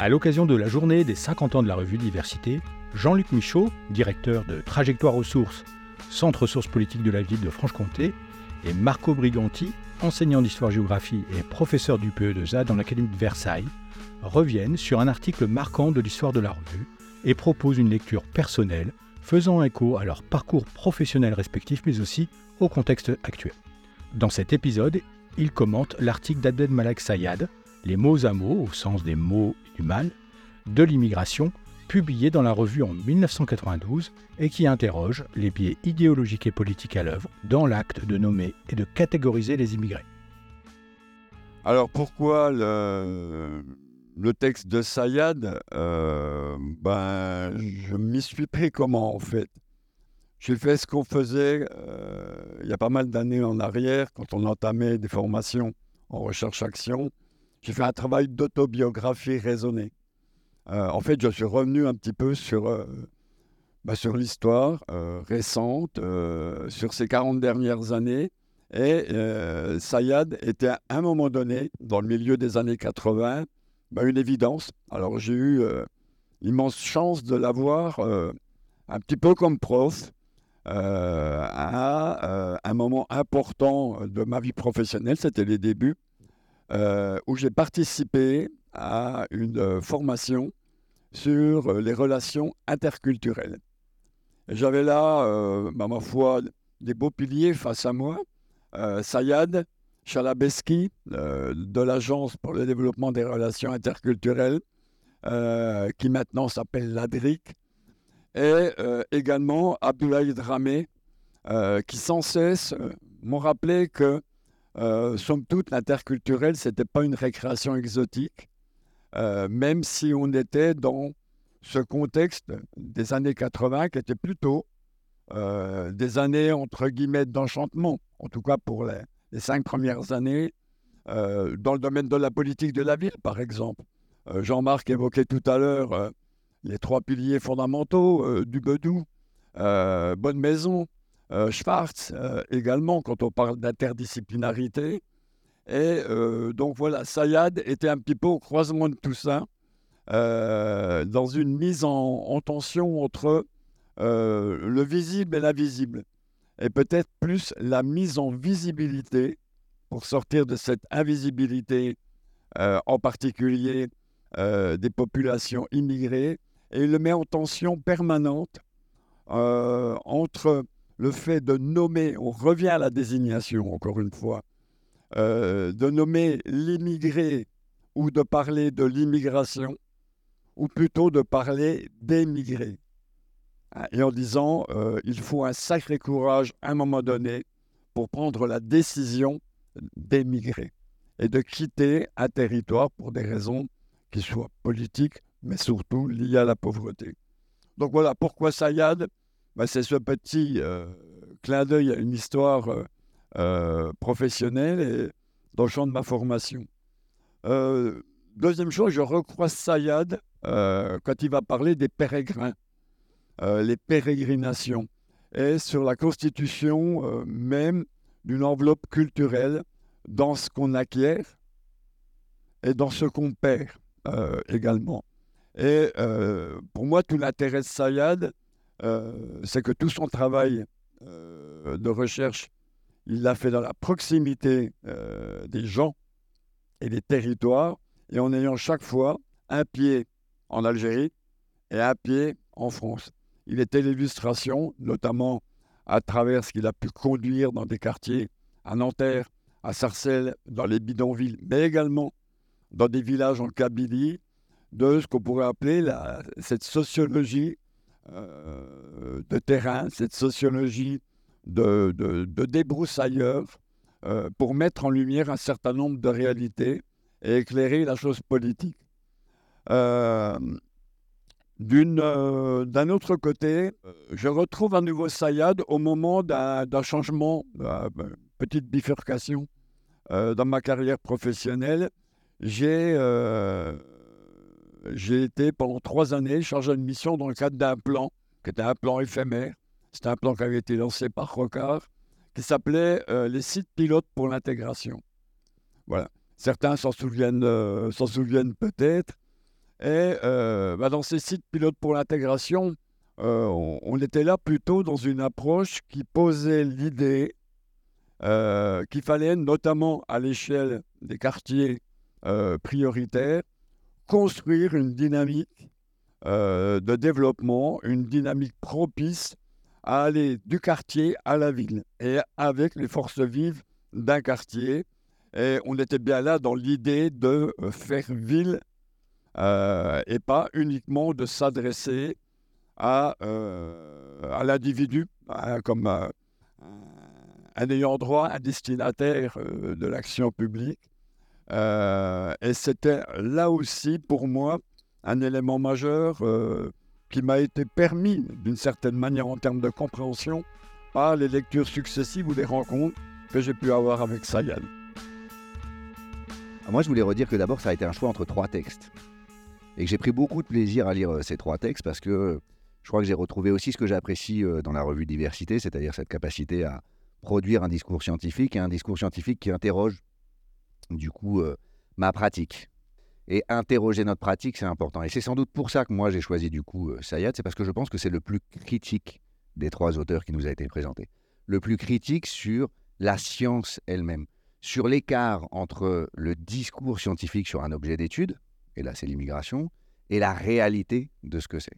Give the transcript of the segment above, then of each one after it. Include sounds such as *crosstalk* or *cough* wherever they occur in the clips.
À l'occasion de la journée des 50 ans de la revue Diversité, Jean-Luc Michaud, directeur de Trajectoire aux sources, centre ressources politiques de la ville de Franche-Comté, et Marco Briganti, enseignant d'histoire-géographie et professeur du PE2A dans l'Académie de Versailles, reviennent sur un article marquant de l'histoire de la revue et proposent une lecture personnelle faisant écho à leur parcours professionnel respectif mais aussi au contexte actuel. Dans cet épisode, ils commentent l'article d'Abdel Malak Sayad, Les mots à mots, au sens des mots du mal, de l'immigration, publié dans la revue en 1992 et qui interroge les biais idéologiques et politiques à l'œuvre dans l'acte de nommer et de catégoriser les immigrés. Alors pourquoi le, le texte de Sayad euh, ben, Je m'y suis pris comment en fait? J'ai fait ce qu'on faisait euh, il y a pas mal d'années en arrière quand on entamait des formations en recherche-action. J'ai fait un travail d'autobiographie raisonnée. Euh, en fait, je suis revenu un petit peu sur, euh, bah, sur l'histoire euh, récente, sur ces 40 dernières années. Et Sayad était à un moment donné, dans le milieu des années 80, bah, une évidence. Alors j'ai eu l'immense chance de l'avoir un petit peu comme prof. à un moment important de ma vie professionnelle, c'était les débuts, où j'ai participé à une formation sur euh, les relations interculturelles. J'avais là, euh, bah, ma foi, des beaux piliers face à moi. Euh, Sayad Chalabeski, de l'Agence pour le développement des relations interculturelles, qui maintenant s'appelle l'ADRIC, et également Abdoulaye Dramé, qui sans cesse m'ont rappelé que, somme toute, l'interculturel, ce n'était pas une récréation exotique, euh, même si on était dans ce contexte des années 80 qui était plutôt euh, des années entre guillemets d'enchantement, en tout cas pour les, cinq premières années, euh, dans le domaine de la politique de la ville, par exemple. Jean-Marc évoquait tout à l'heure les trois piliers fondamentaux du Bedou, Bonne Maison, Schwartz également, quand on parle d'interdisciplinarité. Et euh, donc voilà, Sayad était un petit peu au croisement de tout ça, euh, dans une mise en, tension entre euh, le visible et l'invisible. Et peut-être plus la mise en visibilité pour sortir de cette invisibilité, en particulier des populations immigrées, et il le met en tension permanente entre le fait de nommer, on revient à la désignation encore une fois, euh, de nommer l'immigré ou de parler de l'immigration, ou plutôt de parler d'émigrés. Hein, et en disant, euh, il faut un sacré courage à un moment donné pour prendre la décision d'émigrer et de quitter un territoire pour des raisons qui soient politiques, mais surtout liées à la pauvreté. Donc voilà, pourquoi Sayad ben, C'est ce petit euh, clin d'œil à une histoire euh, professionnel et dans le champ de ma formation. Euh, deuxième chose, je recroise Sayad euh, quand il va parler des pérégrins, les pérégrinations, et sur la constitution même d'une enveloppe culturelle dans ce qu'on acquiert et dans ce qu'on perd également. Et pour moi, tout l'intérêt de Sayad, c'est que tout son travail de recherche il l'a fait dans la proximité euh, des gens et des territoires, et en ayant chaque fois un pied en Algérie et un pied en France. Il était l'illustration, notamment à travers ce qu'il a pu conduire dans des quartiers à Nanterre, à Sarcelles, dans les bidonvilles, mais également dans des villages en Kabylie, de ce qu'on pourrait appeler cette sociologie euh, de terrain, cette sociologie de, de, euh, pour mettre en lumière un certain nombre de réalités et éclairer la chose politique. Euh, d'un autre côté, je retrouve un nouveau Sayad au moment d'un changement, petite bifurcation dans ma carrière professionnelle. J'ai j'ai été pendant trois années chargé de mission dans le cadre d'un plan, qui était un plan éphémère, c'était un plan qui avait été lancé par Rocard, qui s'appelait euh, les sites pilotes pour l'intégration. Voilà. Certains s'en souviennent, euh, souviennent peut-être. Et bah, dans ces sites pilotes pour l'intégration, on, était là plutôt dans une approche qui posait l'idée qu'il fallait, notamment à l'échelle des quartiers prioritaires, construire une dynamique de développement, une dynamique propice à aller du quartier à la ville et avec les forces vives d'un quartier. Et on était bien là dans l'idée de faire ville et pas uniquement de s'adresser à, à l'individu hein, comme un ayant droit, un destinataire de l'action publique. Et c'était là aussi pour moi un élément majeur qui m'a été permis d'une certaine manière en termes de compréhension par les lectures successives ou les rencontres que j'ai pu avoir avec Sayad. Moi, je voulais redire que d'abord, ça a été un choix entre trois textes. Et que j'ai pris beaucoup de plaisir à lire ces trois textes parce que je crois que j'ai retrouvé aussi ce que j'apprécie euh, dans la revue Diversité, c'est-à-dire cette capacité à produire un discours scientifique et un discours scientifique qui interroge du coup euh, ma pratique. Et interroger notre pratique, c'est important. Et c'est sans doute pour ça que moi j'ai choisi du coup euh, Sayad, c'est parce que je pense que c'est le plus critique des trois auteurs qui nous a été présenté. Le plus critique sur la science elle-même, sur l'écart entre le discours scientifique sur un objet d'étude, et là c'est l'immigration, et la réalité de ce que c'est.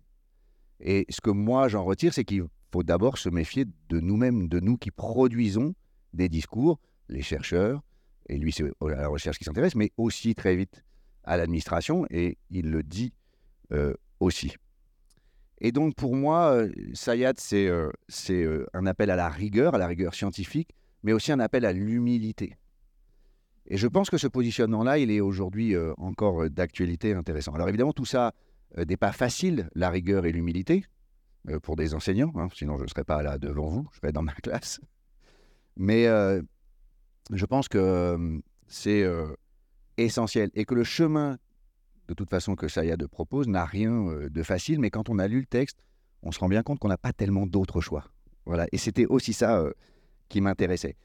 Et ce que moi j'en retire, c'est qu'il faut d'abord se méfier de nous-mêmes, de nous qui produisons des discours, les chercheurs, et lui c'est à la recherche qui s'intéresse, mais aussi très vite à l'administration, et il le dit euh, aussi. Et donc pour moi, euh, Sayad, c'est euh, un appel à la rigueur, à la rigueur scientifique, mais aussi un appel à l'humilité. Et je pense que ce positionnement-là, il est aujourd'hui encore d'actualité intéressant. Alors évidemment, tout ça n'est pas facile, la rigueur et l'humilité, pour des enseignants, hein, sinon je ne serais pas là devant vous, je serais dans ma *laughs* classe. Mais je pense que c'est essentiel et que le chemin, de toute façon, que Sayad propose n'a rien de facile, mais quand on a lu le texte, on se rend bien compte qu'on n'a pas tellement d'autres choix. Voilà. Et c'était aussi ça qui m'intéressait.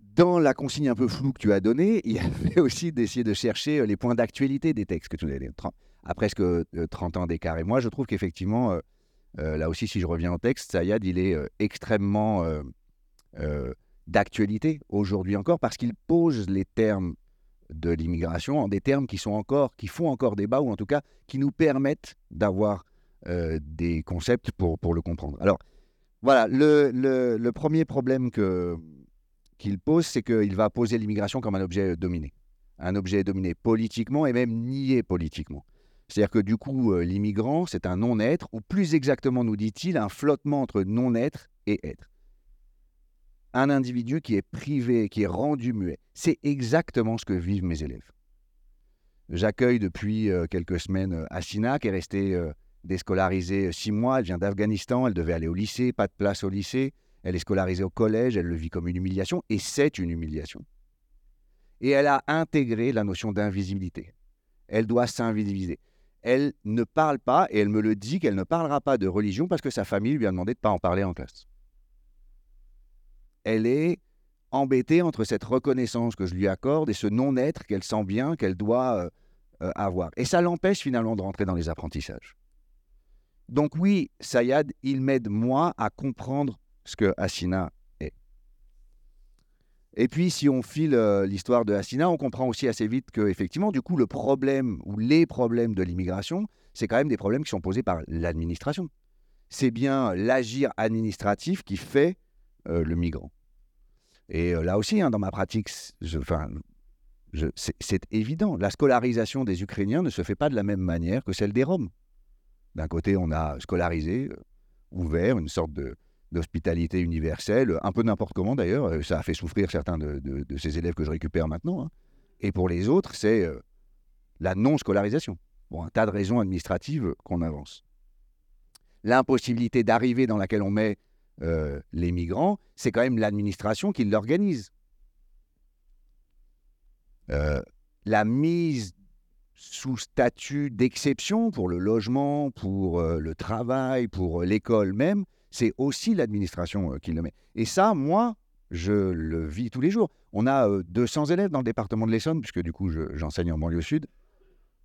Dans la consigne un peu floue que tu as donnée, il y avait *laughs* aussi d'essayer de chercher les points d'actualité des textes que tu nous as donnés à presque 30 ans d'écart. Et moi, je trouve qu'effectivement, là aussi, si je reviens au texte, Sayad, il est extrêmement d'actualité aujourd'hui encore parce qu'il pose les termes de l'immigration en des termes qui sont encore, qui font encore débat ou en tout cas qui nous permettent d'avoir des concepts pour, pour le comprendre. Alors, voilà, le, le, premier problème que, qu'il pose, c'est qu'il va poser l'immigration comme un objet dominé. Un objet dominé politiquement et même nié politiquement. C'est-à-dire que du coup, euh, l'immigrant, c'est un non-être, ou plus exactement, nous dit-il, un flottement entre non-être et être. Un individu qui est privé, qui est rendu muet. C'est exactement ce que vivent mes élèves. J'accueille depuis euh, quelques semaines euh, Assina, qui est restée déscolarisée six mois. Elle vient d'Afghanistan, elle devait aller au lycée, pas de place au lycée. Elle est scolarisée au collège, elle le vit comme une humiliation, et c'est une humiliation. Et elle a intégré la notion d'invisibilité. Elle doit s'invisibiliser elle ne parle pas, et elle me le dit, qu'elle ne parlera pas de religion parce que sa famille lui a demandé de ne pas en parler en classe. Elle est embêtée entre cette reconnaissance que je lui accorde et ce non-être qu'elle sent bien qu'elle doit euh, euh, avoir. Et ça l'empêche finalement de rentrer dans les apprentissages. Donc oui, Sayad, il m'aide moi à comprendre ce que Assina et puis, si on file euh, l'histoire de Hassina, on comprend aussi assez vite que, effectivement, du coup, le problème ou les problèmes de l'immigration, c'est quand même des problèmes qui sont posés par l'administration. C'est bien l'agir administratif qui fait le migrant. Et euh, là aussi, hein, dans ma pratique, c'est évident. La scolarisation des Ukrainiens ne se fait pas de la même manière que celle des Roms. D'un côté, on a scolarisé, ouvert, une sorte d'hospitalité universelle, un peu n'importe comment d'ailleurs. Euh, ça a fait souffrir certains de, ces élèves que je récupère maintenant. Hein. Et pour les autres, c'est euh, la non-scolarisation. Pour un tas de raisons administratives qu'on avance. L'impossibilité d'arriver dans laquelle on met euh, les migrants, c'est quand même l'administration qui l'organise. la mise sous statut d'exception pour le logement, pour le travail, pour l'école même, c'est aussi l'administration euh, qui le met. Et ça, moi, je le vis tous les jours. On a 200 euh, élèves dans le département de l'Essonne, puisque du coup, j'enseigne en banlieue sud.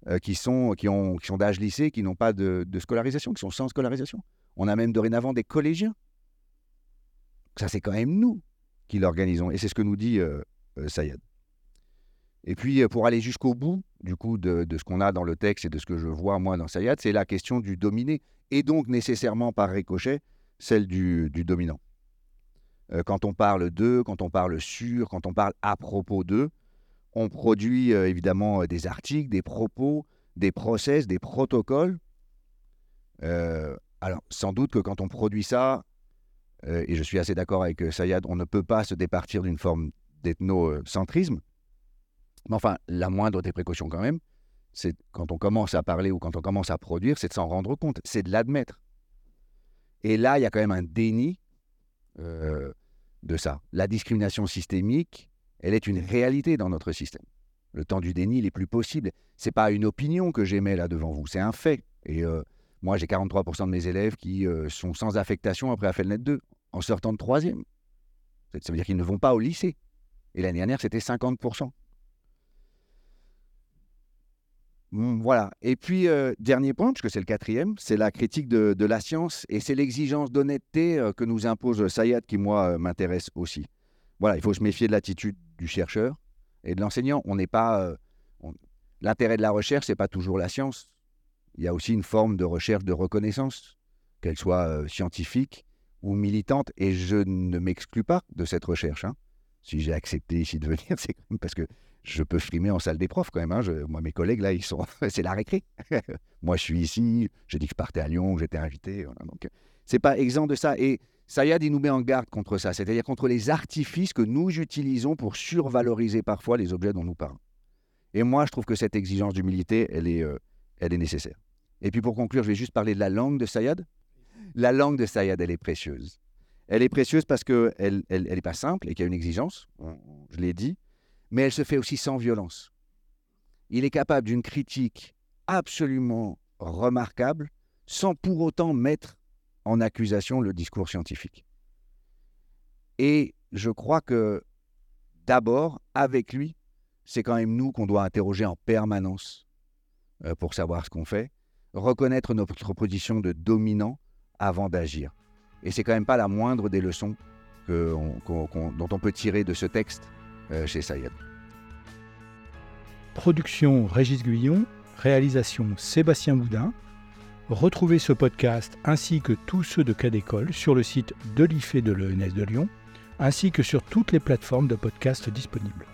euh, qui sont, qui ont, qui sont d'âge lycée, qui n'ont pas de, scolarisation, qui sont sans scolarisation. On a même dorénavant des collégiens. Ça, c'est quand même nous qui l'organisons. Et c'est ce que nous dit euh, euh Sayed. Et puis, pour aller jusqu'au bout, du coup, de, ce qu'on a dans le texte et de ce que je vois, moi, dans Sayad, c'est la question du dominé. Et donc, nécessairement, par ricochet, celle du, dominant. Euh, quand on parle d'eux, quand on parle sur, quand on parle à propos d'eux, on produit euh, évidemment euh, des articles, des propos, des process, des protocoles. alors, sans doute que quand on produit ça, et je suis assez d'accord avec Sayad, on ne peut pas se départir d'une forme d'ethnocentrisme. Mais enfin, la moindre des précautions quand même, c'est quand on commence à parler ou quand on commence à produire, c'est de s'en rendre compte, c'est de l'admettre. Et là, il y a quand même un déni euh, de ça. La discrimination systémique, elle est une réalité dans notre système. Le temps du déni, il est plus possible. C'est pas une opinion que j'émets là devant vous, c'est un fait. Et euh, moi, j'ai 43% de mes élèves qui euh, sont sans affectation après AFELNET 2, en sortant de troisième. Ça veut dire qu'ils ne vont pas au lycée. Et l'année dernière, c'était 50%. Mmh, voilà. Et puis, euh, dernier point, puisque c'est le quatrième, c'est la critique de, la science et c'est l'exigence d'honnêteté euh, que nous impose Sayad qui, moi, m'intéresse aussi. Voilà, il faut se méfier de l'attitude du chercheur et de l'enseignant. On n'est pas. L'intérêt de la recherche, c'est pas toujours la science. Il y a aussi une forme de recherche de reconnaissance, qu'elle soit scientifique ou militante, et je ne m'exclus pas de cette recherche. Hein. Si j'ai accepté ici de venir, *laughs* c'est parce que je peux frimer en salle des profs quand même. Hein. moi, mes collègues, là, ils sont. *laughs* c'est la récré. *laughs* moi, je suis ici. J'ai dit que je partais à Lyon, que j'étais invité. Voilà. Donc, c'est pas exempt de ça. Et Sayad, il nous met en garde contre ça, c'est-à-dire contre les artifices que nous utilisons pour survaloriser parfois les objets dont nous parlons. Et moi, je trouve que cette exigence d'humilité, elle est, euh, elle est nécessaire. Et puis pour conclure, je vais juste parler de la langue de Sayad. La langue de Sayad, elle est précieuse. Elle est précieuse parce qu'elle n'est elle, elle pas simple et qu'il y a une exigence, je l'ai dit mais elle se fait aussi sans violence. Il est capable d'une critique absolument remarquable sans pour autant mettre en accusation le discours scientifique. Et je crois que d'abord, avec lui, c'est quand même nous qu'on doit interroger en permanence euh, pour savoir ce qu'on fait, reconnaître notre position de dominant avant d'agir. Et c'est quand même pas la moindre des leçons dont on peut tirer de ce texte euh, chez Sayed. Production Régis Guyon, réalisation Sébastien Boudin. Retrouvez ce podcast ainsi que tous ceux de Cas d'école sur le site de l'IFE de l'ENS de Lyon, ainsi que sur toutes les plateformes de podcast disponibles.